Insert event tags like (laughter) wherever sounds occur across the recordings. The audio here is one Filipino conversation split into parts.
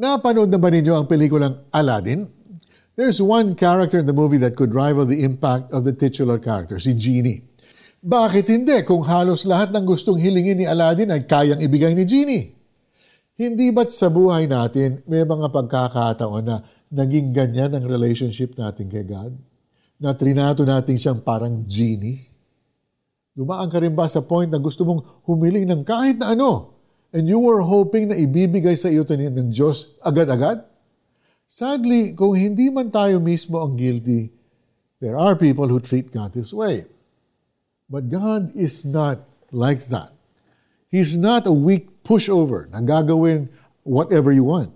Napanood na ba ninyo ang pelikulang Aladdin? There's one character in the movie that could rival the impact of the titular character, si Genie. Bakit hindi kung halos lahat ng gustong hilingin ni Aladdin ay kayang ibigay ni Genie? Hindi ba't sa buhay natin may mga pagkakataon na naging ganyan ang relationship natin kay God? Na trinato natin siyang parang genie? Dumaan ka rin ba sa point na gusto mong humiling ng kahit na ano and you were hoping na ibibigay sa iyo ng Diyos agad-agad? Sadly, kung hindi man tayo mismo ang guilty, there are people who treat God this way. But God is not like that. He's not a weak pushover na gagawin whatever you want.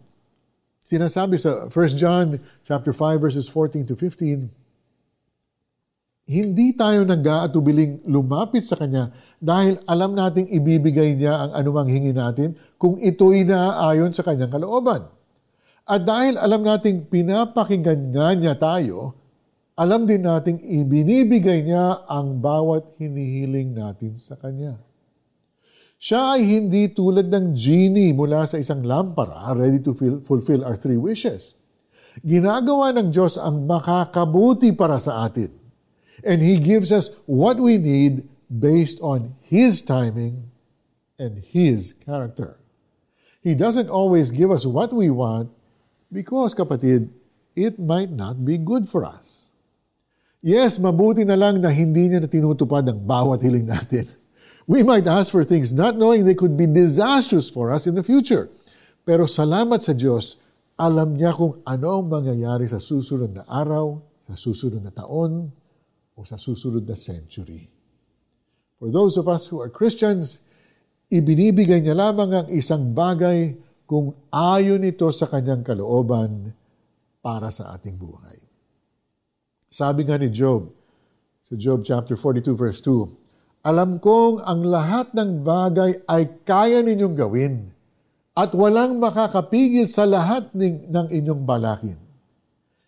Sinasabi sa 1 John chapter 5 verses 14 to 15, hindi tayo nag-aatubiling lumapit sa Kanya dahil alam nating ibibigay niya ang anumang hingi natin kung ito'y naaayon sa Kanyang kalooban. At dahil alam nating pinapakinggan nga niya tayo, alam din nating ibinibigay niya ang bawat hinihiling natin sa Kanya. Siya ay hindi tulad ng genie mula sa isang lampara ready to fulfill our three wishes. Ginagawa ng Diyos ang makakabuti para sa atin and He gives us what we need based on His timing and His character. He doesn't always give us what we want because, kapatid, it might not be good for us. Yes, mabuti na lang na hindi niya na tinutupad ang bawat hiling natin. (laughs) We might ask for things not knowing they could be disastrous for us in the future. Pero salamat sa Diyos, alam niya kung ano ang mangyayari sa susunod na araw, sa susunod na taon, o sa susunod na century. For those of us who are Christians, ibinibigay niya lamang ang isang bagay kung ayon ito sa kanyang kalooban para sa ating buhay. Sabi nga ni Job, sa Job chapter 42 verse 2, Alam kong ang lahat ng bagay ay kaya ninyong gawin at walang makakapigil sa lahat ng, ng inyong balakin.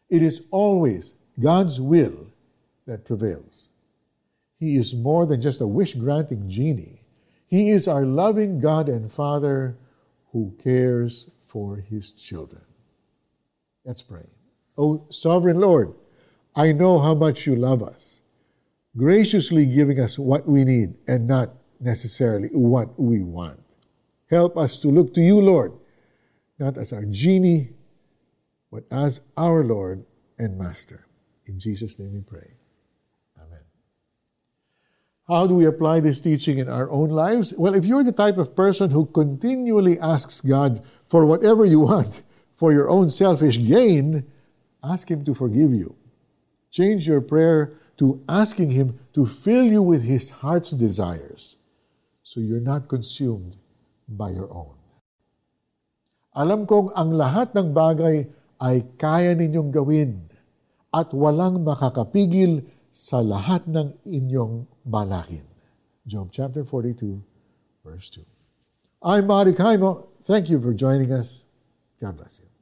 It is always God's will that prevails. He is more than just a wish granting genie. He is our loving God and Father who cares for his children. Let's pray. O sovereign Lord, I know how much you love us, graciously giving us what we need and not necessarily what we want. Help us to look to you, Lord, not as our genie, but as our Lord and Master. In Jesus' name we pray. How do we apply this teaching in our own lives? Well, if you're the type of person who continually asks God for whatever you want for your own selfish gain, ask Him to forgive you. Change your prayer to asking Him to fill you with His heart's desires so you're not consumed by your own. Alam kong ang lahat ng bagay ay kaya ninyong gawin at walang makakapigil sa lahat ng inyong balakin. Job chapter 42, verse 2. I'm Marty Kaimo. Thank you for joining us. God bless you.